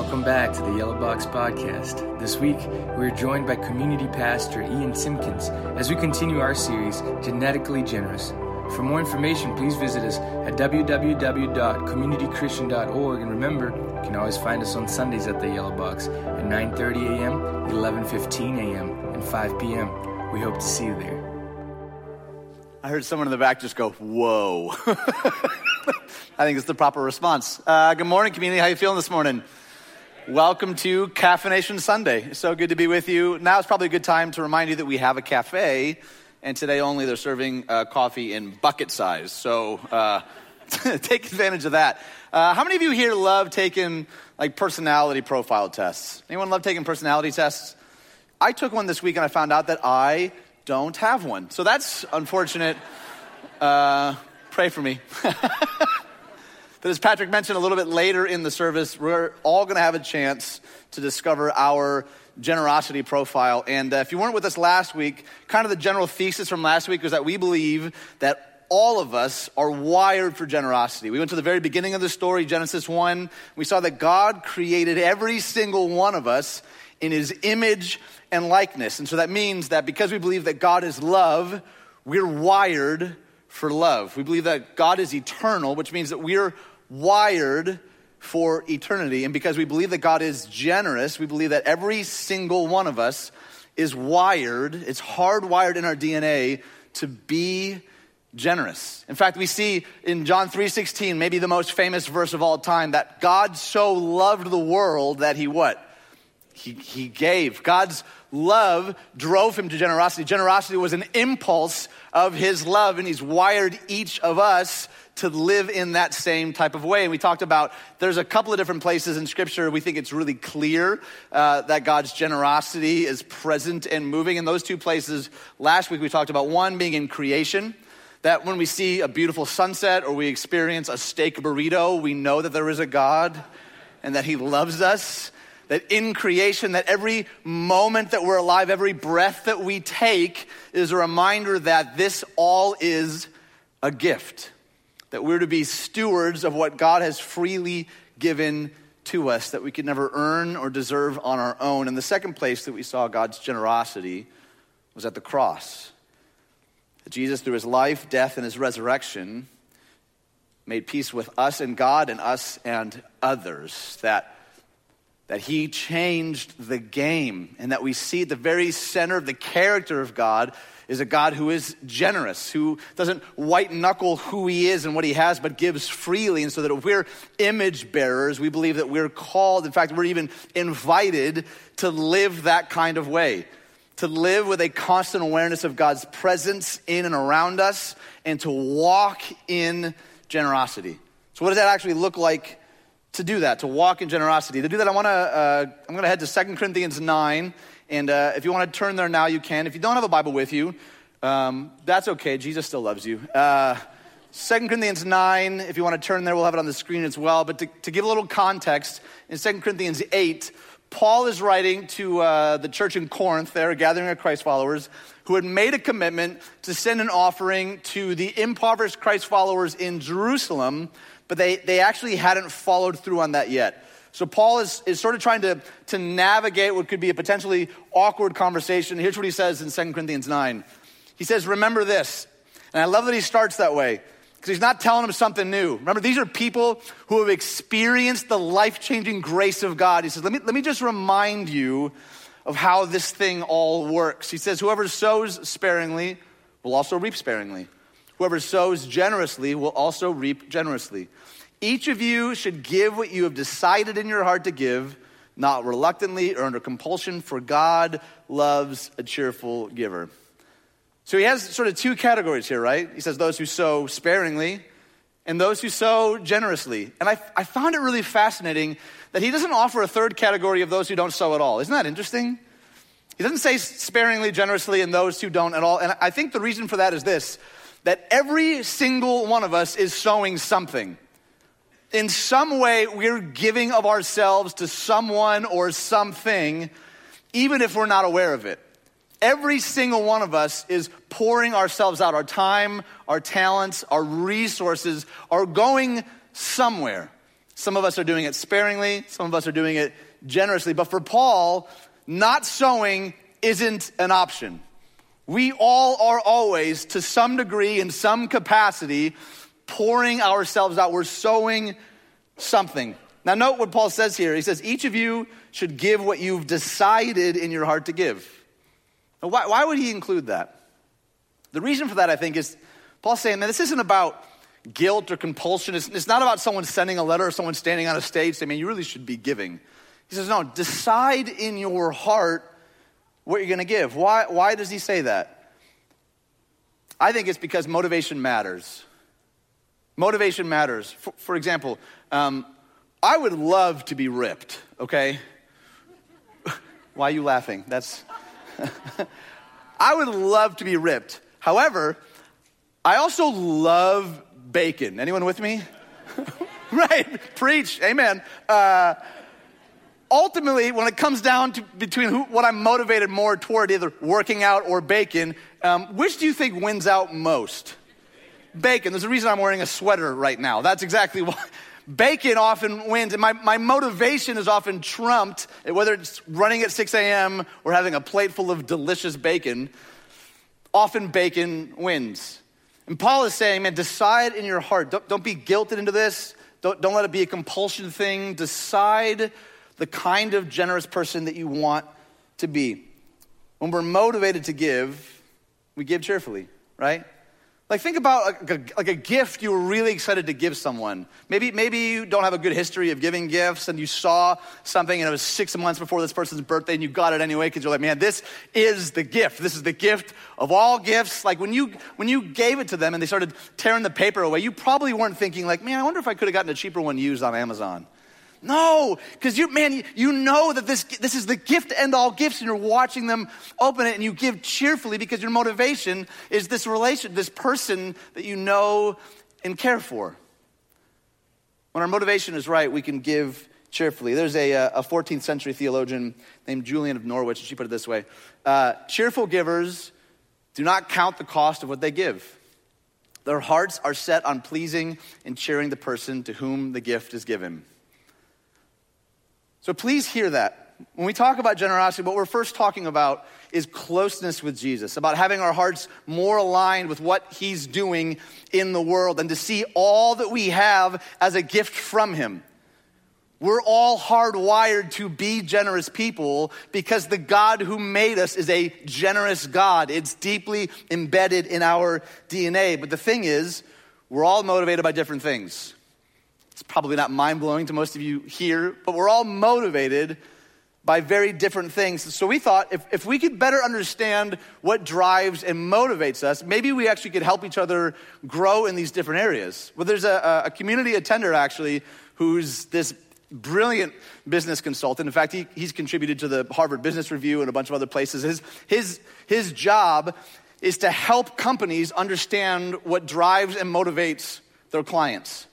Welcome back to the Yellow Box Podcast. This week, we're joined by community pastor Ian Simpkins as we continue our series, Genetically Generous. For more information, please visit us at www.communitychristian.org. And remember, you can always find us on Sundays at the Yellow Box at 9.30 a.m., 11.15 a.m., and 5 p.m. We hope to see you there. I heard someone in the back just go, whoa. I think it's the proper response. Uh, good morning, community. How you feeling this morning? Welcome to Caffeination Sunday. So good to be with you. Now is probably a good time to remind you that we have a cafe, and today only they're serving uh, coffee in bucket size. So uh, take advantage of that. Uh, how many of you here love taking like personality profile tests? Anyone love taking personality tests? I took one this week and I found out that I don't have one. So that's unfortunate. Uh, pray for me. But as Patrick mentioned a little bit later in the service, we're all going to have a chance to discover our generosity profile. And uh, if you weren't with us last week, kind of the general thesis from last week was that we believe that all of us are wired for generosity. We went to the very beginning of the story, Genesis 1. We saw that God created every single one of us in his image and likeness. And so that means that because we believe that God is love, we're wired for love. We believe that God is eternal, which means that we're wired for eternity. And because we believe that God is generous, we believe that every single one of us is wired, it's hardwired in our DNA to be generous. In fact, we see in John 3:16, maybe the most famous verse of all time, that God so loved the world that he what? He, he gave. God's love drove him to generosity. Generosity was an impulse of his love, and he's wired each of us to live in that same type of way. And we talked about there's a couple of different places in Scripture we think it's really clear uh, that God's generosity is present and moving. In those two places, last week we talked about one being in creation. That when we see a beautiful sunset or we experience a steak burrito, we know that there is a God and that He loves us that in creation, that every moment that we're alive, every breath that we take is a reminder that this all is a gift. That we're to be stewards of what God has freely given to us, that we could never earn or deserve on our own. And the second place that we saw God's generosity was at the cross. That Jesus, through his life, death, and his resurrection, made peace with us and God and us and others. That that he changed the game and that we see at the very center of the character of God is a God who is generous, who doesn't white knuckle who he is and what he has, but gives freely. And so that if we're image bearers, we believe that we're called, in fact, we're even invited to live that kind of way. To live with a constant awareness of God's presence in and around us and to walk in generosity. So, what does that actually look like to do that, to walk in generosity. To do that, I want to, uh, I'm going to head to 2 Corinthians 9. And uh, if you want to turn there now, you can. If you don't have a Bible with you, um, that's okay. Jesus still loves you. Uh, 2 Corinthians 9, if you want to turn there, we'll have it on the screen as well. But to, to give a little context, in 2 Corinthians 8, Paul is writing to uh, the church in Corinth, there, a gathering of Christ followers, who had made a commitment to send an offering to the impoverished Christ followers in Jerusalem but they, they actually hadn't followed through on that yet. So Paul is, is sort of trying to, to navigate what could be a potentially awkward conversation. Here's what he says in 2 Corinthians 9. He says, Remember this. And I love that he starts that way because he's not telling them something new. Remember, these are people who have experienced the life changing grace of God. He says, let me, let me just remind you of how this thing all works. He says, Whoever sows sparingly will also reap sparingly. Whoever sows generously will also reap generously. Each of you should give what you have decided in your heart to give, not reluctantly or under compulsion, for God loves a cheerful giver. So he has sort of two categories here, right? He says those who sow sparingly and those who sow generously. And I, I found it really fascinating that he doesn't offer a third category of those who don't sow at all. Isn't that interesting? He doesn't say sparingly, generously, and those who don't at all. And I think the reason for that is this that every single one of us is sowing something. In some way, we're giving of ourselves to someone or something, even if we're not aware of it. Every single one of us is pouring ourselves out. Our time, our talents, our resources are going somewhere. Some of us are doing it sparingly, some of us are doing it generously. But for Paul, not sowing isn't an option. We all are always, to some degree, in some capacity, pouring ourselves out. We're sowing something. Now, note what Paul says here. He says, each of you should give what you've decided in your heart to give. Now, why, why would he include that? The reason for that, I think, is Paul's saying, man, this isn't about guilt or compulsion. It's, it's not about someone sending a letter or someone standing on a stage saying, man, you really should be giving. He says, no, decide in your heart what you're going to give. Why, why does he say that? I think it's because motivation matters. Motivation matters. For, for example, um, I would love to be ripped, okay? Why are you laughing? That's. I would love to be ripped. However, I also love bacon. Anyone with me? right, preach, amen. Uh, ultimately, when it comes down to between who, what I'm motivated more toward, either working out or bacon, um, which do you think wins out most? Bacon. There's a reason I'm wearing a sweater right now. That's exactly why. Bacon often wins, and my, my motivation is often trumped, whether it's running at 6 a.m. or having a plate full of delicious bacon, often bacon wins. And Paul is saying, man, decide in your heart. Don't, don't be guilted into this. Don't, don't let it be a compulsion thing. Decide the kind of generous person that you want to be. When we're motivated to give, we give cheerfully, right? Like, think about like a, like a, gift you were really excited to give someone. Maybe, maybe you don't have a good history of giving gifts and you saw something and it was six months before this person's birthday and you got it anyway because you're like, man, this is the gift. This is the gift of all gifts. Like, when you, when you gave it to them and they started tearing the paper away, you probably weren't thinking, like, man, I wonder if I could have gotten a cheaper one used on Amazon. No, because you, man, you know that this, this is the gift and all gifts, and you're watching them open it, and you give cheerfully because your motivation is this relation, this person that you know and care for. When our motivation is right, we can give cheerfully. There's a, uh, a 14th century theologian named Julian of Norwich, and she put it this way uh, Cheerful givers do not count the cost of what they give. Their hearts are set on pleasing and cheering the person to whom the gift is given. So please hear that. When we talk about generosity, what we're first talking about is closeness with Jesus, about having our hearts more aligned with what He's doing in the world and to see all that we have as a gift from Him. We're all hardwired to be generous people because the God who made us is a generous God. It's deeply embedded in our DNA. But the thing is, we're all motivated by different things. It's probably not mind blowing to most of you here, but we're all motivated by very different things. So we thought if, if we could better understand what drives and motivates us, maybe we actually could help each other grow in these different areas. Well, there's a, a community attender actually who's this brilliant business consultant. In fact, he, he's contributed to the Harvard Business Review and a bunch of other places. His, his, his job is to help companies understand what drives and motivates their clients.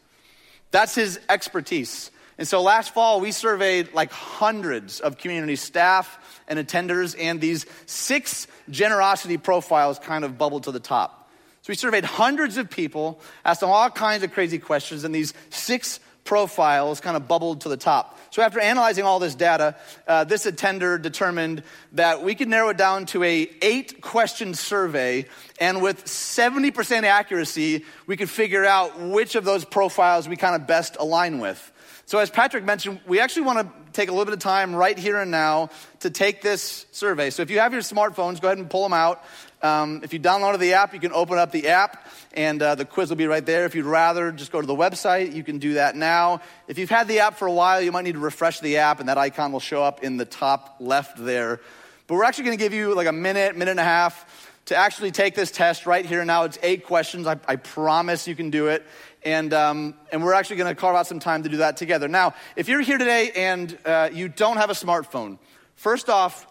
That's his expertise. And so last fall, we surveyed like hundreds of community staff and attenders, and these six generosity profiles kind of bubbled to the top. So we surveyed hundreds of people, asked them all kinds of crazy questions, and these six profiles kind of bubbled to the top. So after analyzing all this data, uh, this attender determined that we could narrow it down to a eight question survey, and with 70% accuracy, we could figure out which of those profiles we kind of best align with. So as Patrick mentioned, we actually want to take a little bit of time right here and now to take this survey. So if you have your smartphones, go ahead and pull them out. Um, if you downloaded the app, you can open up the app and uh, the quiz will be right there. If you'd rather just go to the website, you can do that now. If you've had the app for a while, you might need to refresh the app, and that icon will show up in the top left there. But we're actually going to give you like a minute, minute and a half to actually take this test right here and now. It's eight questions. I, I promise you can do it. And, um, and we're actually going to carve out some time to do that together. Now, if you're here today and uh, you don't have a smartphone, first off,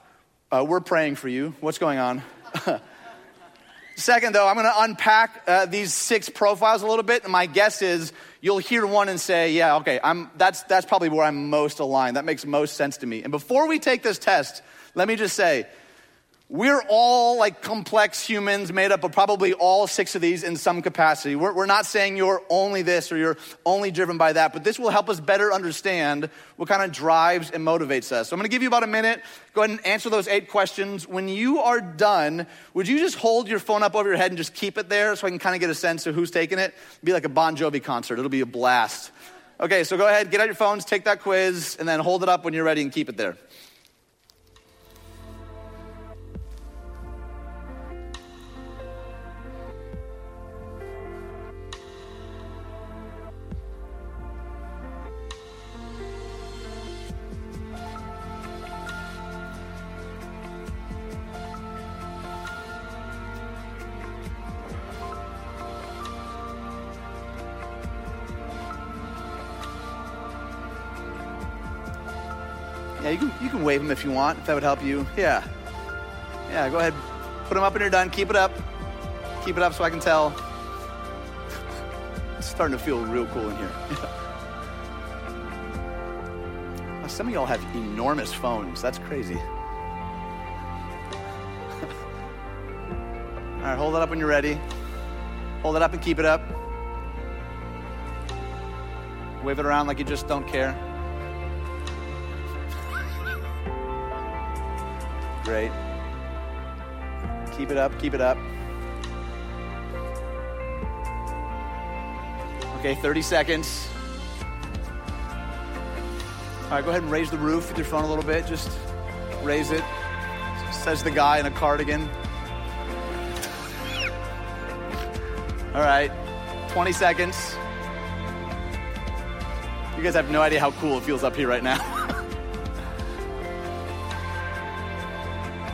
uh, we're praying for you. What's going on? Second, though, I'm going to unpack uh, these six profiles a little bit, and my guess is you'll hear one and say, "Yeah, okay, I'm, that's that's probably where I'm most aligned. That makes most sense to me." And before we take this test, let me just say, we're all like complex humans made up of probably all six of these in some capacity. We're, we're, not saying you're only this or you're only driven by that, but this will help us better understand what kind of drives and motivates us. So I'm gonna give you about a minute. Go ahead and answer those eight questions. When you are done, would you just hold your phone up over your head and just keep it there so I can kind of get a sense of who's taking it? It'd be like a Bon Jovi concert, it'll be a blast. Okay, so go ahead, get out your phones, take that quiz, and then hold it up when you're ready and keep it there. Wave them if you want, if that would help you. Yeah. Yeah, go ahead. Put them up when you're done. Keep it up. Keep it up so I can tell. it's starting to feel real cool in here. Some of y'all have enormous phones. That's crazy. All right, hold it up when you're ready. Hold it up and keep it up. Wave it around like you just don't care. Great. Keep it up, keep it up. Okay, 30 seconds. All right, go ahead and raise the roof with your phone a little bit. Just raise it. Says the guy in a cardigan. All right, 20 seconds. You guys have no idea how cool it feels up here right now.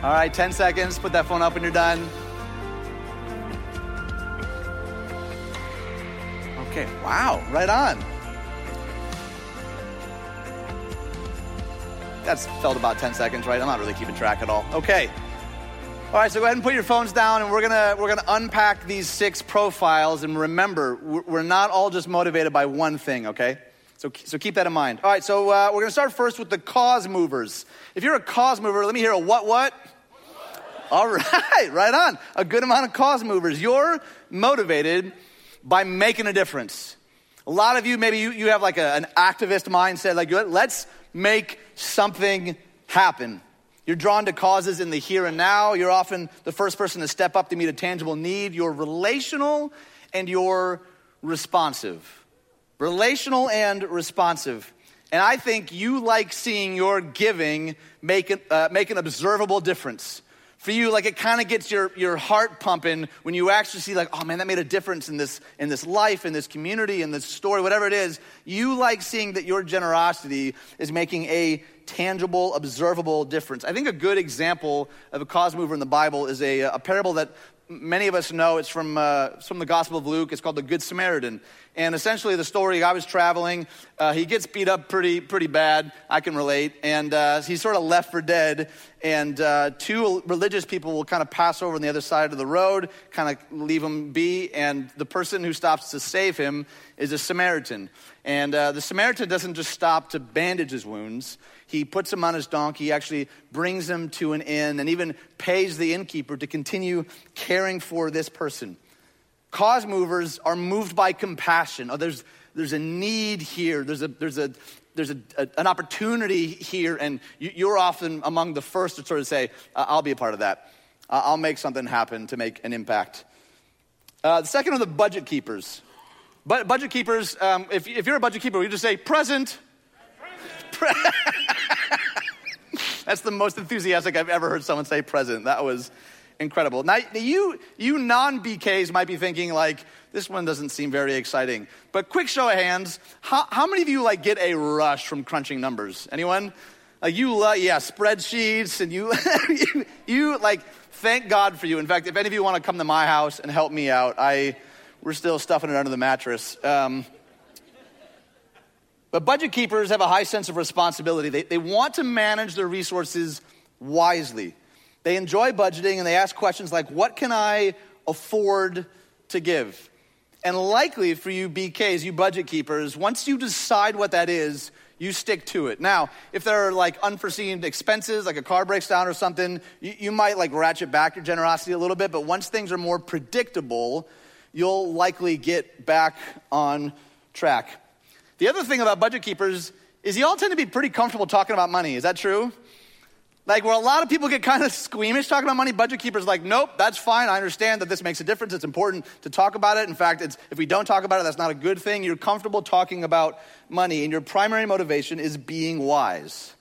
All right, 10 seconds. Put that phone up when you're done. Okay, wow, right on. That's felt about 10 seconds, right? I'm not really keeping track at all. Okay. All right, so go ahead and put your phones down, and we're gonna we're gonna unpack these six profiles. And remember, we're not all just motivated by one thing, okay? So, so keep that in mind. All right, so uh, we're gonna start first with the cause movers. If you're a cause mover, let me hear a what what. All right, right on. A good amount of cause movers. You're motivated by making a difference. A lot of you, maybe you, you have like a, an activist mindset, like let's make something happen. You're drawn to causes in the here and now. You're often the first person to step up to meet a tangible need. You're relational and you're responsive. Relational and responsive. And I think you like seeing your giving make an, uh, make an observable difference for you like it kind of gets your, your heart pumping when you actually see like oh man that made a difference in this in this life in this community in this story whatever it is. You like seeing that your generosity is making a tangible observable difference. I think a good example of a cause mover in the bible is a, a parable that many of us know it's from, uh, from the Gospel of Luke. It's called the Good Samaritan. And essentially, the story I was traveling, uh, he gets beat up pretty, pretty bad. I can relate. And uh, he's sort of left for dead. And uh, two religious people will kind of pass over on the other side of the road, kind of leave him be. And the person who stops to save him is a Samaritan. And uh, the Samaritan doesn't just stop to bandage his wounds, he puts him on his donkey, actually brings him to an inn, and even pays the innkeeper to continue caring for this person. Cause movers are moved by compassion. Oh, there's, there's a need here, there's, a, there's, a, there's a, a an opportunity here, and you, are often among the first to sort of say, I'll be a part of that. I'll make something happen to make an impact. Uh, the second are the budget keepers. But budget keepers, um, if, if you're a budget keeper, you just say, present. That's the most enthusiastic I've ever heard someone say present. That was incredible. Now, you, you non BKs might be thinking, like, this one doesn't seem very exciting. But quick show of hands, how, how many of you, like, get a rush from crunching numbers? Anyone? Like, you love, yeah, spreadsheets, and you, you, like, thank God for you. In fact, if any of you want to come to my house and help me out, I, we're still stuffing it under the mattress. Um, but budget keepers have a high sense of responsibility. They, they want to manage their resources wisely. They enjoy budgeting and they ask questions like, What can I afford to give? And likely for you BKs, you budget keepers, once you decide what that is, you stick to it. Now, if there are like unforeseen expenses, like a car breaks down or something, you, you might like ratchet back your generosity a little bit, but once things are more predictable, you'll likely get back on track. The other thing about budget keepers is you all tend to be pretty comfortable talking about money. Is that true? Like where a lot of people get kind of squeamish talking about money, budget keepers like, nope, that's fine. I understand that this makes a difference. It's important to talk about it. In fact, if we don't talk about it, that's not a good thing. You're comfortable talking about money, and your primary motivation is being wise.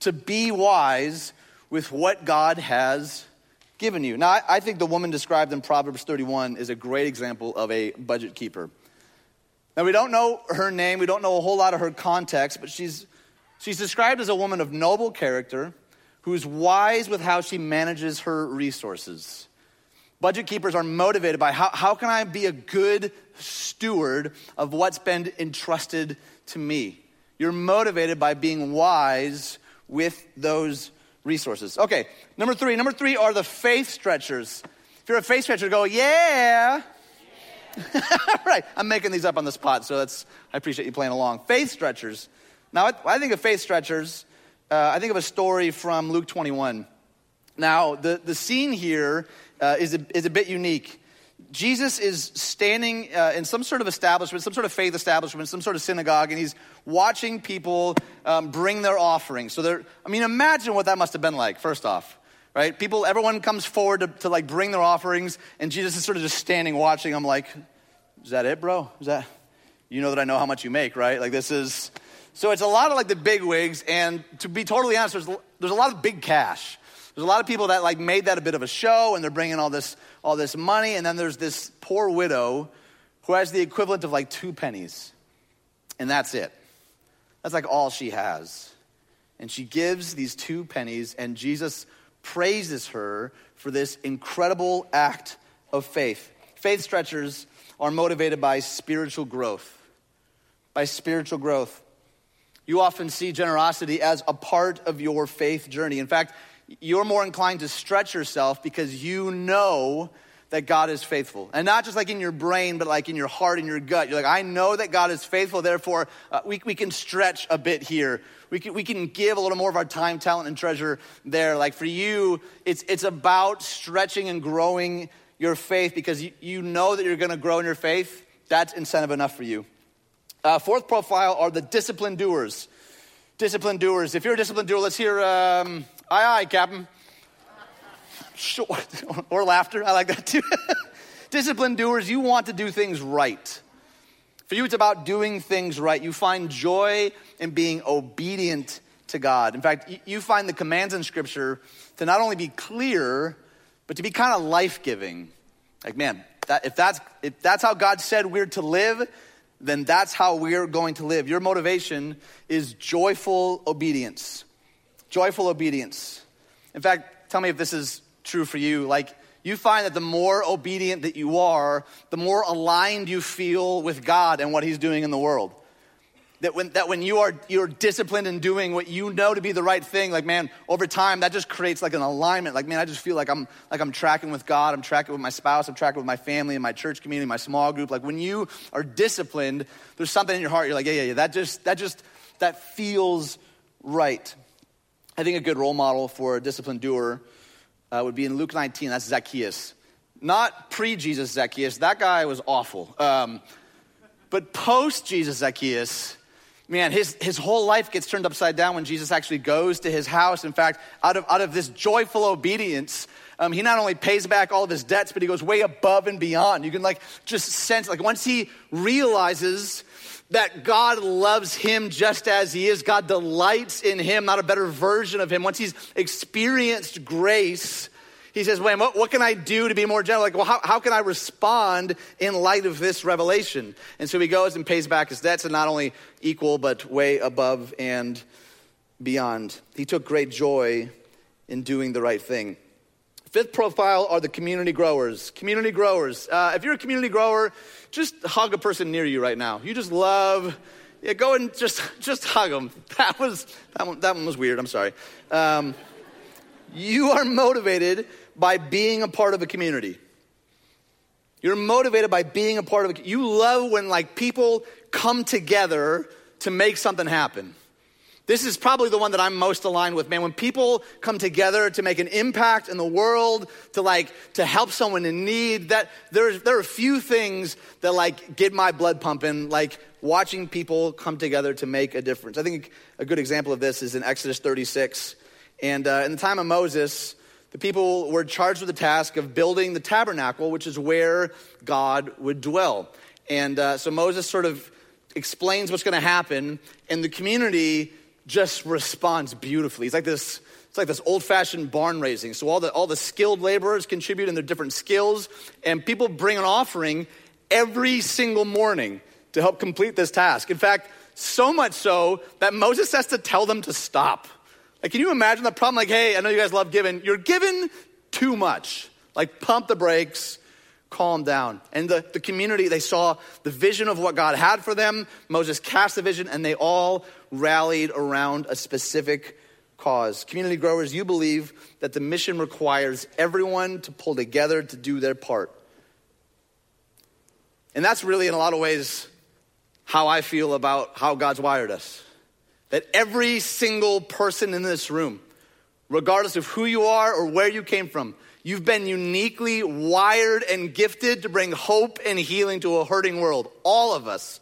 To be wise with what God has given you. Now, I, I think the woman described in Proverbs 31 is a great example of a budget keeper. Now, we don't know her name, we don't know a whole lot of her context, but she's, she's described as a woman of noble character who's wise with how she manages her resources. Budget keepers are motivated by how, how can I be a good steward of what's been entrusted to me? You're motivated by being wise with those resources. Okay, number three. Number three are the faith stretchers. If you're a faith stretcher, go, yeah. right, I'm making these up on the spot, so that's, I appreciate you playing along. Faith stretchers. Now, I, I think of faith stretchers, uh, I think of a story from Luke 21. Now, the, the scene here uh, is a, is a bit unique. Jesus is standing uh, in some sort of establishment, some sort of faith establishment, some sort of synagogue, and he's watching people um, bring their offerings. So, I mean, imagine what that must have been like, first off, right? People, everyone comes forward to, to like bring their offerings, and Jesus is sort of just standing watching. I'm like, is that it, bro? Is that, you know that I know how much you make, right? Like, this is, so it's a lot of like the big wigs, and to be totally honest, there's, there's a lot of big cash. There's a lot of people that like made that a bit of a show and they're bringing all this, all this money. And then there's this poor widow who has the equivalent of like two pennies. And that's it. That's like all she has. And she gives these two pennies, and Jesus praises her for this incredible act of faith. Faith stretchers are motivated by spiritual growth. By spiritual growth. You often see generosity as a part of your faith journey. In fact, you're more inclined to stretch yourself because you know that God is faithful. And not just like in your brain, but like in your heart and your gut. You're like, I know that God is faithful, therefore uh, we, we can stretch a bit here. We can, we can give a little more of our time, talent, and treasure there. Like for you, it's, it's about stretching and growing your faith because you, you know that you're going to grow in your faith. That's incentive enough for you. Uh, fourth profile are the disciplined doers. Disciplined doers. If you're a disciplined doer, let's hear um, Aye, aye, Captain. Or laughter. I like that too. Disciplined doers, you want to do things right. For you, it's about doing things right. You find joy in being obedient to God. In fact, you find the commands in Scripture to not only be clear, but to be kind of life giving. Like, man, that, if, that's, if that's how God said we're to live, then that's how we're going to live. Your motivation is joyful obedience joyful obedience. In fact, tell me if this is true for you. Like, you find that the more obedient that you are, the more aligned you feel with God and what He's doing in the world. That when, that when you are you're disciplined in doing what you know to be the right thing, like man, over time that just creates like an alignment. Like man, I just feel like I'm like I'm tracking with God, I'm tracking with my spouse, I'm tracking with my family and my church community, my small group. Like when you are disciplined, there's something in your heart. You're like, yeah, yeah, yeah. That just that just that feels right. I think a good role model for a disciplined doer uh, would be in Luke 19. That's Zacchaeus. Not pre Jesus Zacchaeus, that guy was awful. Um, but post Jesus Zacchaeus, man, his, his whole life gets turned upside down when Jesus actually goes to his house. In fact, out of, out of this joyful obedience, um, he not only pays back all of his debts, but he goes way above and beyond. You can like just sense, like once he realizes that God loves him just as he is. God delights in him, not a better version of him. Once he's experienced grace, he says, Wait, what, what can I do to be more gentle? Like, well, how, how can I respond in light of this revelation? And so he goes and pays back his debts, and not only equal, but way above and beyond. He took great joy in doing the right thing. Fifth profile are the community growers. Community growers. Uh, if you're a community grower, just hug a person near you right now. You just love, yeah, go and just, just hug them. That was, that one, that one was weird, I'm sorry. Um, you are motivated by being a part of a community. You're motivated by being a part of a, you love when like people come together to make something happen. This is probably the one that I'm most aligned with, man. When people come together to make an impact in the world, to like to help someone in need, that there's there are a few things that like get my blood pumping, like watching people come together to make a difference. I think a good example of this is in Exodus 36. And uh, in the time of Moses, the people were charged with the task of building the tabernacle, which is where God would dwell. And uh, so Moses sort of explains what's going to happen, and the community just responds beautifully. It's like this, it's like this old-fashioned barn raising. So all the all the skilled laborers contribute in their different skills, and people bring an offering every single morning to help complete this task. In fact, so much so that Moses has to tell them to stop. Like, can you imagine the problem? Like, hey, I know you guys love giving. You're giving too much. Like, pump the brakes, calm down. And the, the community, they saw the vision of what God had for them. Moses cast the vision, and they all rallied around a specific cause. Community growers, you believe that the mission requires everyone to pull together to do their part. And that's really, in a lot of ways, how I feel about how God's wired us. That every single person in this room, regardless of who you are or where you came from, you've been uniquely wired and gifted to bring hope and healing to a hurting world. All of us.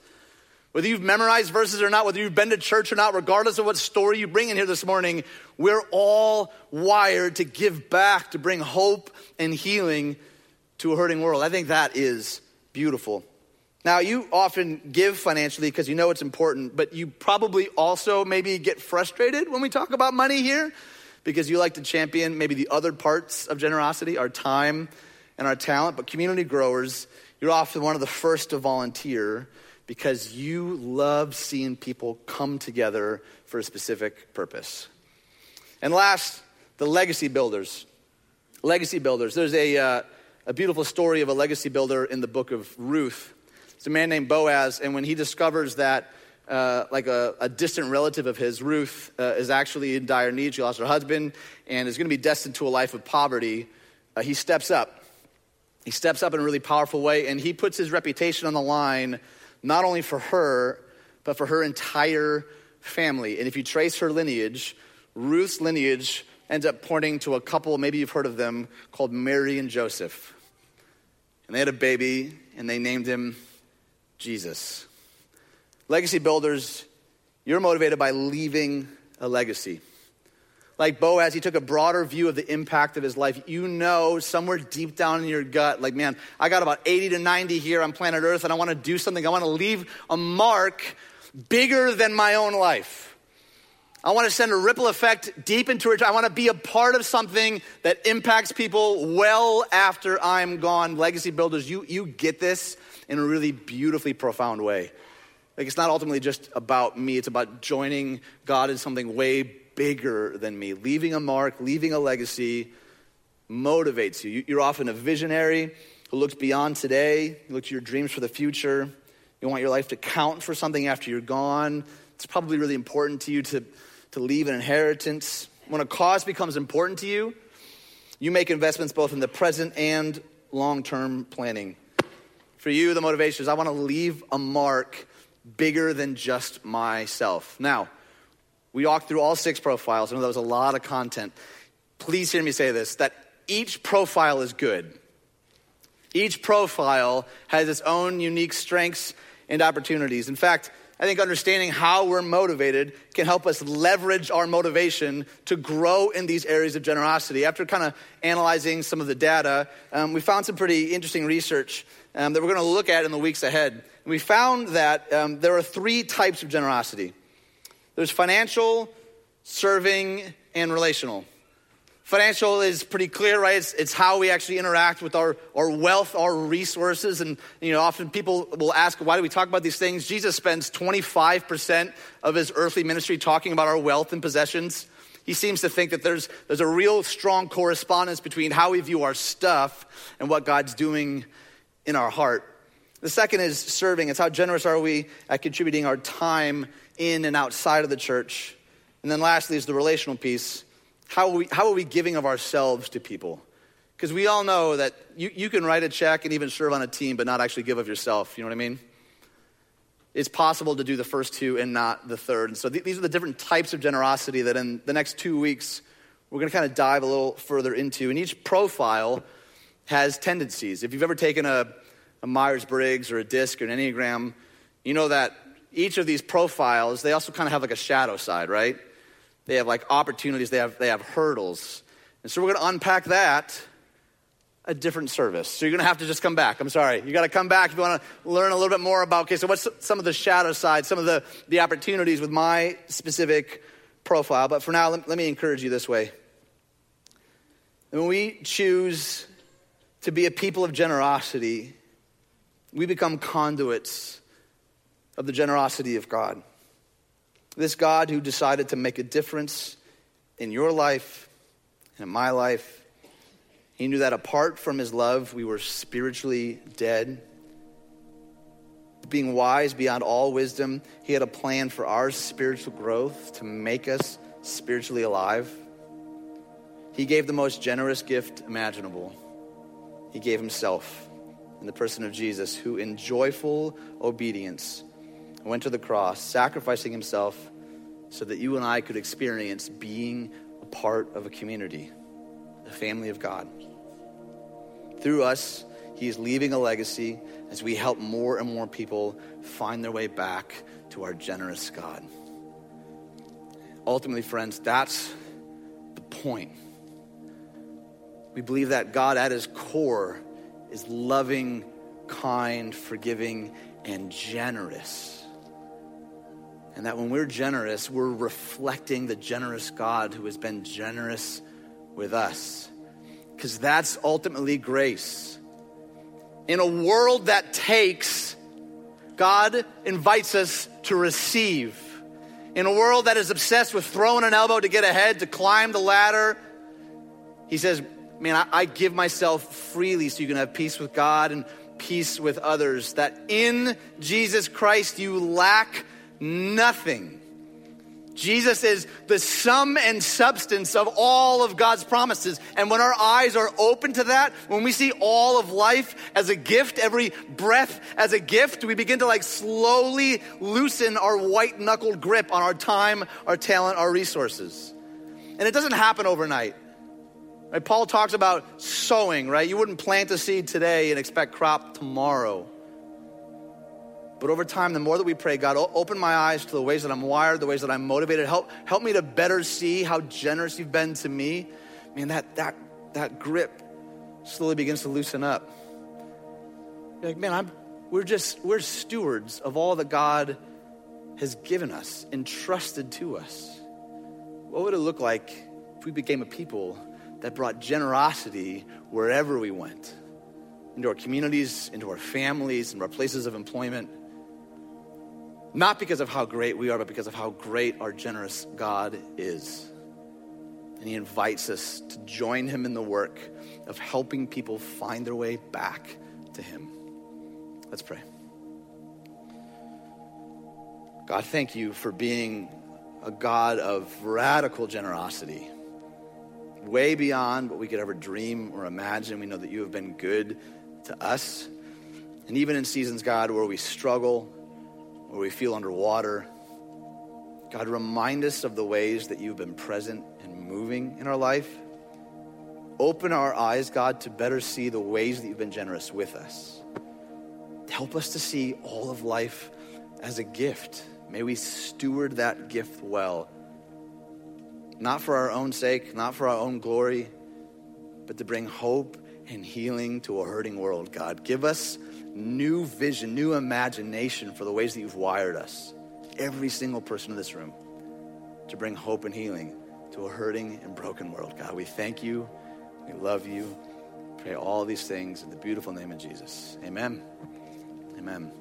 Whether you've memorized verses or not, whether you've been to church or not, regardless of what story you bring in here this morning, we're all wired to give back, to bring hope and healing to a hurting world. I think that is beautiful. Now, you often give financially because you know it's important, but you probably also maybe get frustrated when we talk about money here because you like to champion maybe the other parts of generosity, our time and our talent. But community growers, you're often one of the first to volunteer because you love seeing people come together for a specific purpose. And last, the legacy builders. Legacy builders. There's a, uh, a beautiful story of a legacy builder in the book of Ruth. It's a man named Boaz, and when he discovers that uh, like a, a, distant relative of his, Ruth, uh, is actually in dire need. She lost her husband and is going to be destined to a life of poverty. Uh, he steps up. He steps up in a really powerful way, and he puts his reputation on the line not only for her, but for her entire family. And if you trace her lineage, Ruth's lineage ends up pointing to a couple, maybe you've heard of them, called Mary and Joseph. And they had a baby, and they named him Jesus. Legacy builders, you're motivated by leaving a legacy. Like Boaz, he took a broader view of the impact of his life. You know, somewhere deep down in your gut, like, man, I got about 80 to 90 here on planet Earth, and I want to do something. I want to leave a mark bigger than my own life. I want to send a ripple effect deep into it. I want to be a part of something that impacts people well after I'm gone. Legacy builders, you, you get this in a really beautifully profound way. Like, it's not ultimately just about me, it's about joining God in something way bigger than me. Leaving a mark, leaving a legacy motivates you. You're often a visionary who looks beyond today, you look to your dreams for the future. You want your life to count for something after you're gone. It's probably really important to you to, to leave an inheritance. When a cause becomes important to you, you make investments both in the present and long term planning. For you, the motivation is I want to leave a mark bigger than just myself. Now, we walked through all six profiles. I know that was a lot of content. Please hear me say this that each profile is good. Each profile has its own unique strengths and opportunities. In fact, I think understanding how we're motivated can help us leverage our motivation to grow in these areas of generosity. After kind of analyzing some of the data, um, we found some pretty interesting research um, that we're going to look at in the weeks ahead. We found that um, there are three types of generosity. There's financial, serving, and relational. Financial is pretty clear, right? It's, it's, how we actually interact with our, our wealth, our resources. And, you know, often people will ask, why do we talk about these things? Jesus spends 25% of his earthly ministry talking about our wealth and possessions. He seems to think that there's, there's a real strong correspondence between how we view our stuff and what God's doing in our heart. The second is serving. It's how generous are we at contributing our time in and outside of the church. And then lastly is the relational piece. How are we, how are we giving of ourselves to people? Because we all know that you, you can write a check and even serve on a team, but not actually give of yourself. You know what I mean? it's possible to do the first two and not the third. And so th- these are the different types of generosity that in the next two weeks we're going to kind of dive a little further into. And each profile has tendencies. If you've ever taken a, a Myers Briggs or a DISC or an Enneagram, you know that each of these profiles, they also kind of have like a shadow side, right? They have like opportunities, they have, they have hurdles. And so we're going to unpack that a different service. So you're going to have to just come back. I'm sorry. You got to come back if you want to learn a little bit more about, okay, so what's some of the shadow side, some of the, the opportunities with my specific profile. But for now, let, let me encourage you this way. When we choose to be a people of generosity, we become conduits of the generosity of God. This God who decided to make a difference in your life and in my life he knew that apart from his love, we were spiritually dead. Being wise beyond all wisdom, he had a plan for our spiritual growth to make us spiritually alive. He gave the most generous gift imaginable. He gave himself in the person of Jesus, who in joyful obedience went to the cross, sacrificing himself so that you and I could experience being a part of a community, the family of God. Through us, He is leaving a legacy as we help more and more people find their way back to our generous God. Ultimately, friends, that's the point. We believe that God, at His core, is loving, kind, forgiving, and generous. And that when we're generous, we're reflecting the generous God who has been generous with us because that's ultimately grace. In a world that takes, God invites us to receive. In a world that is obsessed with throwing an elbow to get ahead, to climb the ladder, He says, Man, I, I give myself freely so you can have peace with God and peace with others. That in Jesus Christ you lack nothing. Jesus is the sum and substance of all of God's promises. And when our eyes are open to that, when we see all of life as a gift, every breath as a gift, we begin to like slowly loosen our white knuckled grip on our time, our talent, our resources. And it doesn't happen overnight. Right? Paul talks about sowing, right? You wouldn't plant a seed today and expect crop tomorrow. But over time, the more that we pray, God, open my eyes to the ways that I'm wired, the ways that I'm motivated. Help, help me to better see how generous you've been to me. Man, that, that, that grip slowly begins to loosen up. You're like, man, I'm, we're just, we're stewards of all that God has given us, entrusted to us. What would it look like if we became a people that brought generosity wherever we went? Into our communities, into our families, into our places of employment. Not because of how great we are, but because of how great our generous God is. And He invites us to join Him in the work of helping people find their way back to Him. Let's pray. God, thank you for being a God of radical generosity, way beyond what we could ever dream or imagine. We know that you have been good to us. And even in seasons, God, where we struggle, where we feel underwater. God, remind us of the ways that you've been present and moving in our life. Open our eyes, God, to better see the ways that you've been generous with us. Help us to see all of life as a gift. May we steward that gift well. Not for our own sake, not for our own glory, but to bring hope and healing to a hurting world, God. Give us new vision, new imagination for the ways that you've wired us, every single person in this room, to bring hope and healing to a hurting and broken world. God, we thank you. We love you. Pray all these things in the beautiful name of Jesus. Amen. Amen.